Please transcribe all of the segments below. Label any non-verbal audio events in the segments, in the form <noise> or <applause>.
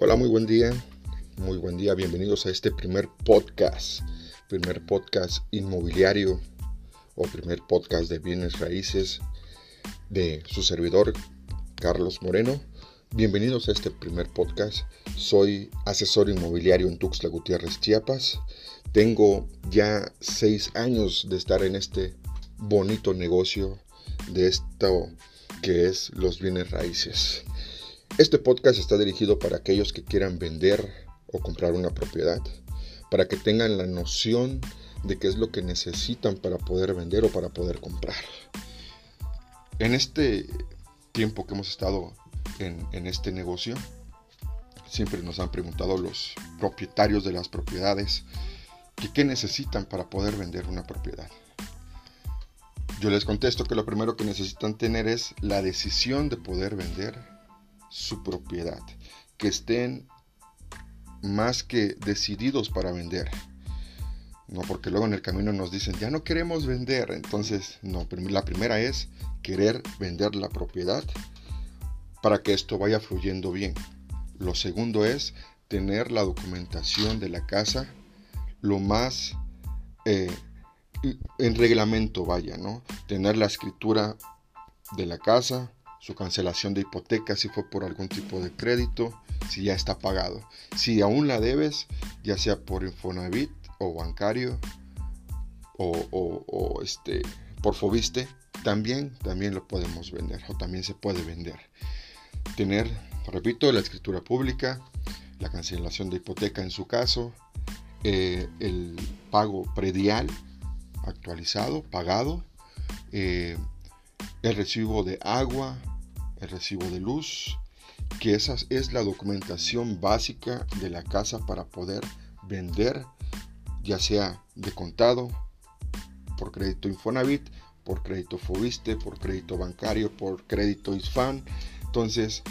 Hola, muy buen día. Muy buen día. Bienvenidos a este primer podcast. Primer podcast inmobiliario o primer podcast de bienes raíces de su servidor Carlos Moreno. Bienvenidos a este primer podcast. Soy asesor inmobiliario en Tuxtla Gutiérrez, Chiapas. Tengo ya seis años de estar en este bonito negocio de esto que es los bienes raíces. Este podcast está dirigido para aquellos que quieran vender o comprar una propiedad, para que tengan la noción de qué es lo que necesitan para poder vender o para poder comprar. En este tiempo que hemos estado en, este negocio, siempre nos han preguntado los propietarios de las propiedades qué necesitan para poder vender una propiedad. Yo les contesto que lo primero que necesitan tener es la decisión de poder vender su propiedad, que estén más que decididos para vender. No, porque luego en el camino nos dicen, ya no queremos vender. Entonces, no, la primera es querer vender la propiedad para que esto vaya fluyendo bien. Lo segundo es tener la documentación de la casa lo más eh, en reglamento vaya, ¿no? Tener la escritura de la casa, su cancelación de hipoteca si fue por algún tipo de crédito, si ya está pagado. Si aún la debes, ya sea por Infonavit o bancario o, este, por Fobiste, también, también lo podemos vender o también se puede vender. Tener, repito, la escritura pública, la cancelación de hipoteca en su caso, eh, el pago predial actualizado, pagado, eh, el recibo de agua, el recibo de luz, que esa es la documentación básica de la casa para poder vender, ya sea de contado, por crédito Infonavit, por crédito Fobiste, por crédito bancario, por crédito ISFAN. Entonces,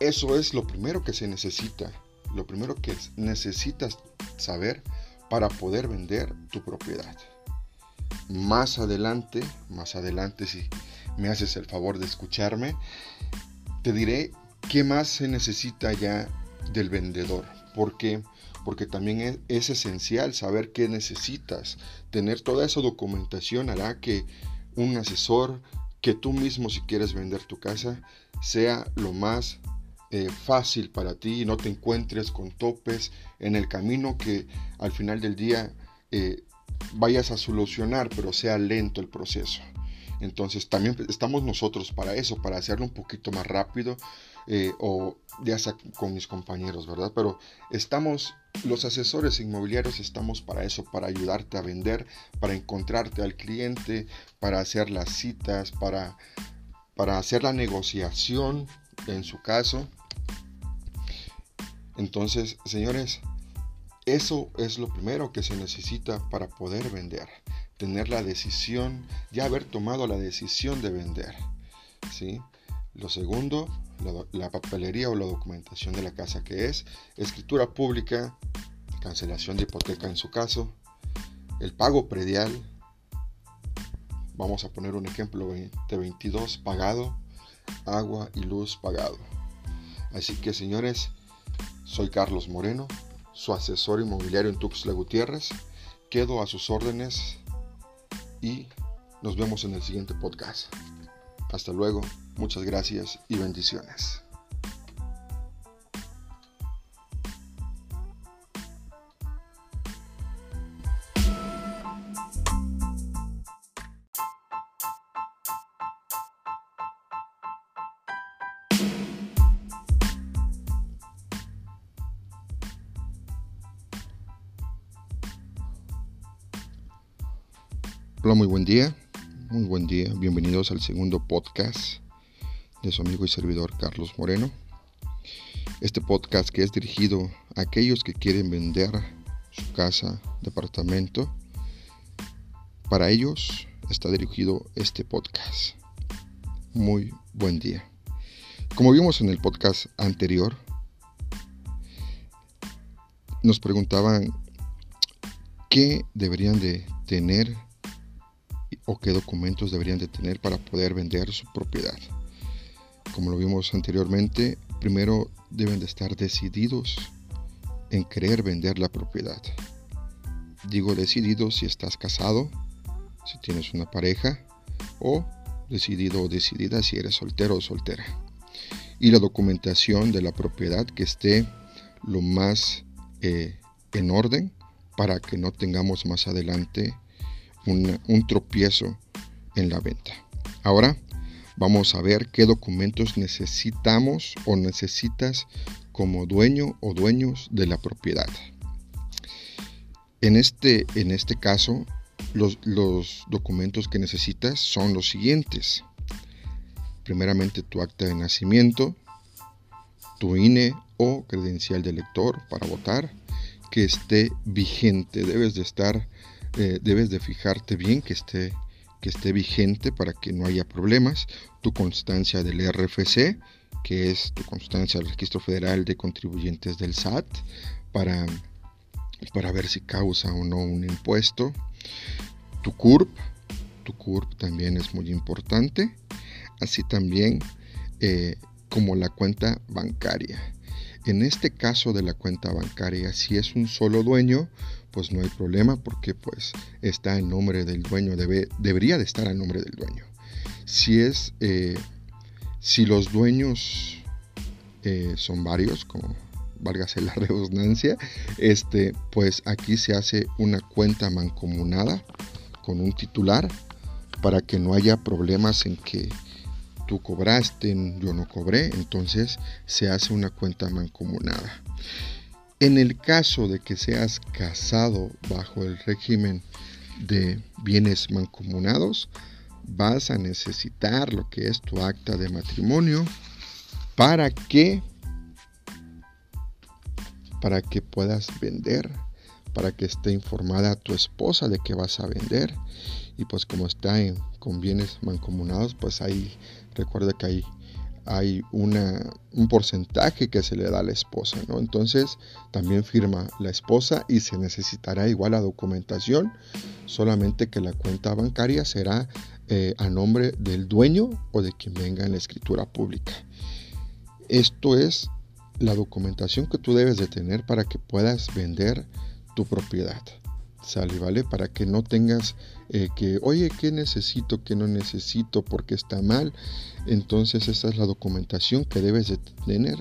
eso es lo primero que se necesita, lo primero que necesitas saber para poder vender tu propiedad. Más adelante, más adelante si me haces el favor de escucharme, te diré qué más se necesita ya del vendedor. ¿Por qué? Porque también es, es, esencial saber qué necesitas. Tener toda esa documentación hará que un asesor, que tú mismo si quieres vender tu casa, sea lo más eh, fácil para ti y no te encuentres con topes en el camino que al final del día eh, vayas a solucionar, pero sea lento el proceso. Entonces también estamos nosotros para eso, para hacerlo un poquito más rápido eh, o ya sea con mis compañeros, ¿verdad? Pero estamos, los asesores inmobiliarios estamos para eso, para ayudarte a vender, para encontrarte al cliente, para hacer las citas, para, para hacer la negociación en su caso. Entonces, señores, eso es lo primero que se necesita para poder vender tener la decisión, ya haber tomado la decisión de vender. ¿sí? Lo segundo, la, papelería o la documentación de la casa, que es escritura pública, cancelación de hipoteca en su caso, el pago predial, vamos a poner un ejemplo de 22 pagado, agua y luz pagado. Así que señores, soy Carlos Moreno, su asesor inmobiliario en Tuxtla Gutiérrez. Quedo a sus órdenes y nos vemos en el siguiente podcast. Hasta luego, muchas gracias y bendiciones. Hola, muy buen día. Muy buen día. Bienvenidos al segundo podcast de su amigo y servidor Carlos Moreno. Este podcast que es dirigido a aquellos que quieren vender su casa, departamento. Para ellos está dirigido este podcast. Muy buen día. Como vimos en el podcast anterior, nos preguntaban qué deberían de tener o qué documentos deberían de tener para poder vender su propiedad. Como lo vimos anteriormente, primero deben de estar decididos en querer vender la propiedad. Digo decidido si estás casado, si tienes una pareja o decidido o decidida si eres soltero o soltera. Y la documentación de la propiedad que esté lo más eh, en orden para que no tengamos más adelante un tropiezo en la venta. Ahora vamos a ver qué documentos necesitamos o necesitas como dueño o dueños de la propiedad. En este, en este caso, los, los documentos que necesitas son los siguientes. Primeramente tu acta de nacimiento, tu INE o credencial de elector para votar que esté vigente. Debes de estar, eh, debes de fijarte bien que esté, que esté vigente para que no haya problemas. Tu constancia del RFC, que es tu constancia del Registro Federal de Contribuyentes del SAT, para, para ver si causa o no un impuesto. Tu CURP, tu CURP también es muy importante. Así también eh, como la cuenta bancaria. En este caso de la cuenta bancaria, si es un solo dueño, pues no hay problema porque pues está en nombre del dueño, debe, debería de estar a nombre del dueño. Si es, eh, si los dueños eh, son varios, como válgase la <laughs> redundancia, este, pues aquí se hace una cuenta mancomunada con un titular para que no haya problemas en que tú cobraste, yo no cobré, entonces se hace una cuenta mancomunada. En el caso de que seas casado bajo el régimen de bienes mancomunados, vas a necesitar lo que es tu acta de matrimonio para que para que puedas vender, para que esté informada tu esposa de que vas a vender. Y pues como está en, con bienes mancomunados, pues ahí recuerda que hay, hay un porcentaje que se le da a la esposa, ¿no? Entonces también firma la esposa y se necesitará igual la documentación, solamente que la cuenta bancaria será eh, a nombre del dueño o de quien venga en la escritura pública. Esto es la documentación que tú debes de tener para que puedas vender tu propiedad. ¿Sale? ¿Vale? Para que no tengas eh, que, oye, ¿qué necesito? ¿Qué no necesito? Porque está mal. Entonces esa es la documentación que debes de tener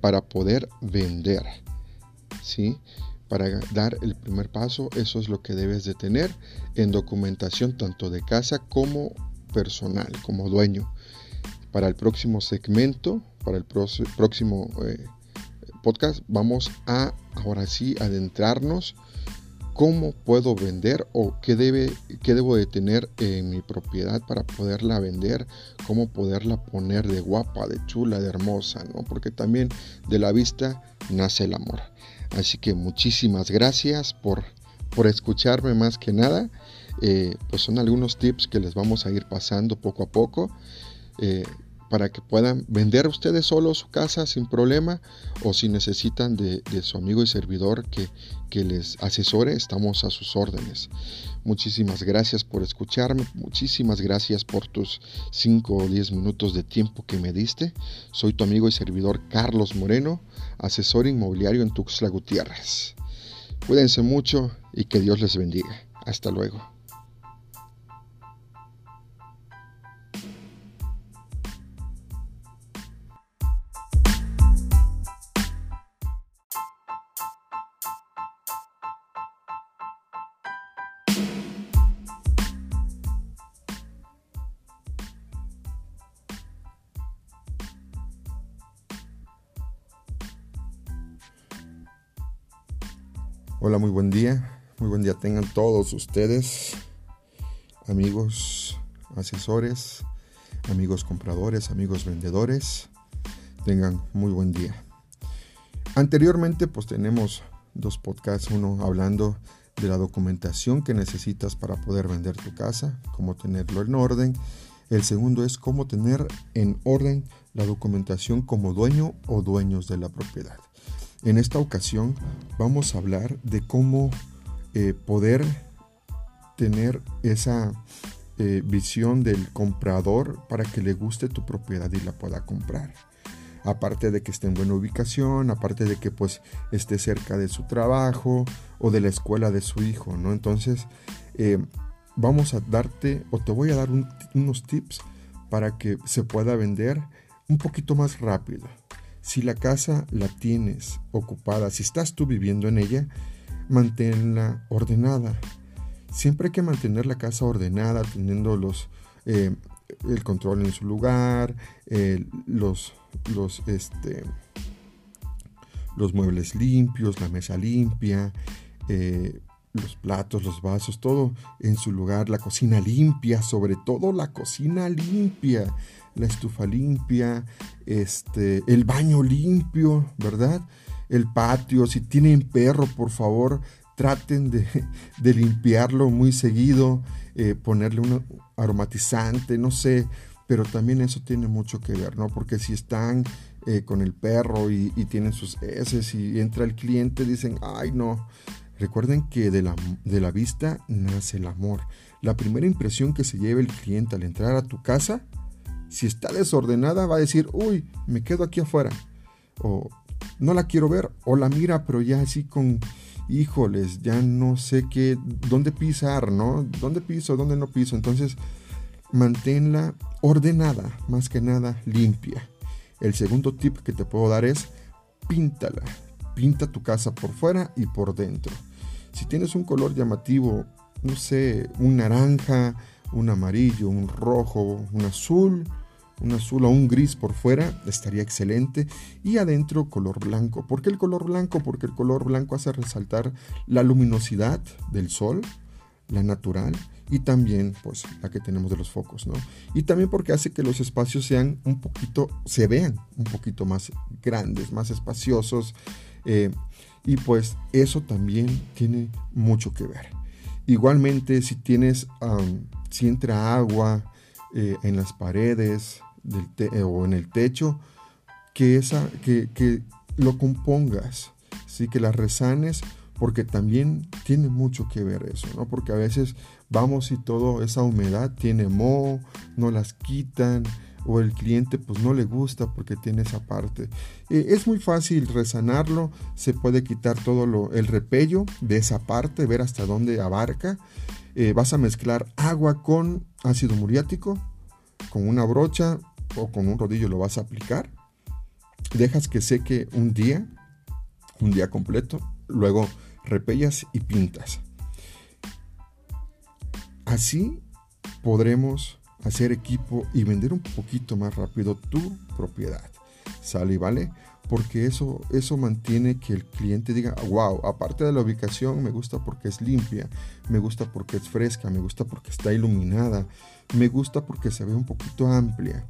para poder vender. ¿Sí? Para dar el primer paso, eso es lo que debes de tener en documentación tanto de casa como personal, como dueño. Para el próximo segmento, para el próximo eh, podcast, vamos a ahora sí adentrarnos cómo puedo vender o qué, debe, qué debo de tener en mi propiedad para poderla vender, cómo poderla poner de guapa, de chula, de hermosa, ¿no? Porque también de la vista nace el amor. Así que muchísimas gracias por, por escucharme más que nada. Eh, pues son algunos tips que les vamos a ir pasando poco a poco. Eh, para que puedan vender ustedes solos su casa sin problema o si necesitan de, su amigo y servidor que, que, les asesore, estamos a sus órdenes. Muchísimas gracias por escucharme, muchísimas gracias por tus 5 o 10 minutos de tiempo que me diste. Soy tu amigo y servidor Carlos Moreno, asesor inmobiliario en Tuxtla Gutiérrez. Cuídense mucho y que Dios les bendiga. Hasta luego. Hola, muy buen día. Muy buen día tengan todos ustedes, amigos asesores, amigos compradores, amigos vendedores. Tengan muy buen día. Anteriormente pues tenemos dos podcasts, uno hablando de la documentación que necesitas para poder vender tu casa, cómo tenerlo en orden. El segundo es cómo tener en orden la documentación como dueño o dueños de la propiedad. En esta ocasión vamos a hablar de cómo eh, poder tener esa eh, visión del comprador para que le guste tu propiedad y la pueda comprar. aparte de que esté en buena ubicación, aparte de que pues esté cerca de su trabajo o de la escuela de su hijo, ¿no? Entonces, eh, vamos a darte o te voy a dar unos tips para que se pueda vender un poquito más rápido. Si la casa la tienes ocupada, si estás tú viviendo en ella, manténla ordenada. Siempre hay que mantener la casa ordenada, teniendo los, eh, el control en su lugar, los, los, este, los muebles limpios, la mesa limpia, eh, los platos, los vasos, todo en su lugar, la cocina limpia, sobre todo la cocina limpia, la estufa limpia, este, el baño limpio, ¿verdad? El patio, si tienen perro, por favor, traten <laughs> de, limpiarlo muy seguido, eh, ponerle un aromatizante, no sé, pero también eso tiene mucho que ver, ¿no? Porque si están eh, con el perro y, tienen sus heces y entra el cliente, dicen, ay no, Recuerden que de la, de la vista nace el amor. La primera impresión que se lleve el cliente al entrar a tu casa, si está desordenada, va a decir, uy, me quedo aquí afuera. O no la quiero ver. O la mira, pero ya así con, híjoles, ya no sé qué, dónde pisar, ¿no? ¿Dónde piso? ¿Dónde no piso? Entonces, manténla ordenada, más que nada limpia. El segundo tip que te puedo dar es píntala. Pinta tu casa por fuera y por dentro. Si tienes un color llamativo, no sé, un naranja, un amarillo, un rojo, un azul, un azul o un gris por fuera, estaría excelente. Y adentro color blanco. ¿Por qué el color blanco? Porque el color blanco hace resaltar la luminosidad del sol, la natural, y también pues la que tenemos de los focos, ¿no? Y también porque hace que los espacios sean un poquito, se vean un poquito más grandes, más espaciosos. Eh, y pues eso también tiene mucho que ver. Igualmente, si tienes, si entra agua eh, en las paredes eh, o en el techo, que, esa, que, que lo compongas, ¿sí? que la resanes, porque también tiene mucho que ver eso, ¿no? Porque a veces vamos y todo esa humedad tiene moho, no las quitan, o el cliente pues no le gusta porque tiene esa parte. Eh, es muy fácil resanarlo, se puede quitar todo lo, el repello de esa parte, ver hasta dónde abarca. Eh, vas a mezclar agua con ácido muriático, con una brocha o con un rodillo lo vas a aplicar. Dejas que seque un día, un día completo, luego repellas y pintas. Así podremos hacer equipo y vender un poquito más rápido tu propiedad. ¿Sale y vale? Porque eso, eso mantiene que el cliente diga, wow, aparte de la ubicación, me gusta porque es limpia, me gusta porque es fresca, me gusta porque está iluminada, me gusta porque se ve un poquito amplia.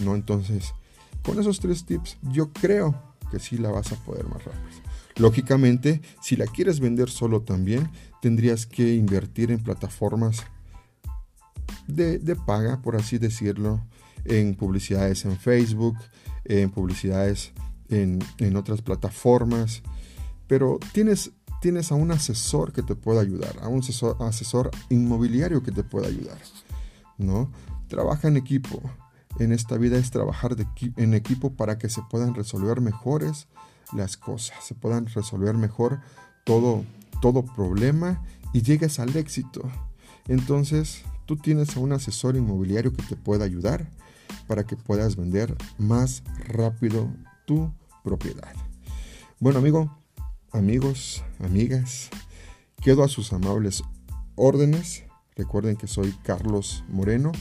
¿No? Entonces, con esos tres tips, yo creo que sí la vas a poder más rápido. Lógicamente, si la quieres vender solo también, tendrías que invertir en plataformas de, paga, por así decirlo, en publicidades en Facebook, en publicidades en, otras plataformas, pero tienes, tienes a un asesor que te pueda ayudar, a un asesor, asesor inmobiliario que te pueda ayudar, ¿no? Trabaja en equipo. En esta vida es trabajar en equipo para que se puedan resolver mejores las cosas, se puedan resolver mejor todo, todo problema y llegues al éxito. Entonces, tú tienes a un asesor inmobiliario que te pueda ayudar para que puedas vender más rápido tu propiedad. Bueno, amigo, amigos, amigas, quedo a sus amables órdenes. Recuerden que soy Carlos Moreno,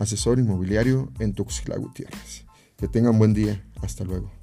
asesor inmobiliario en Tuxtla Gutiérrez. Que tengan buen día. Hasta luego.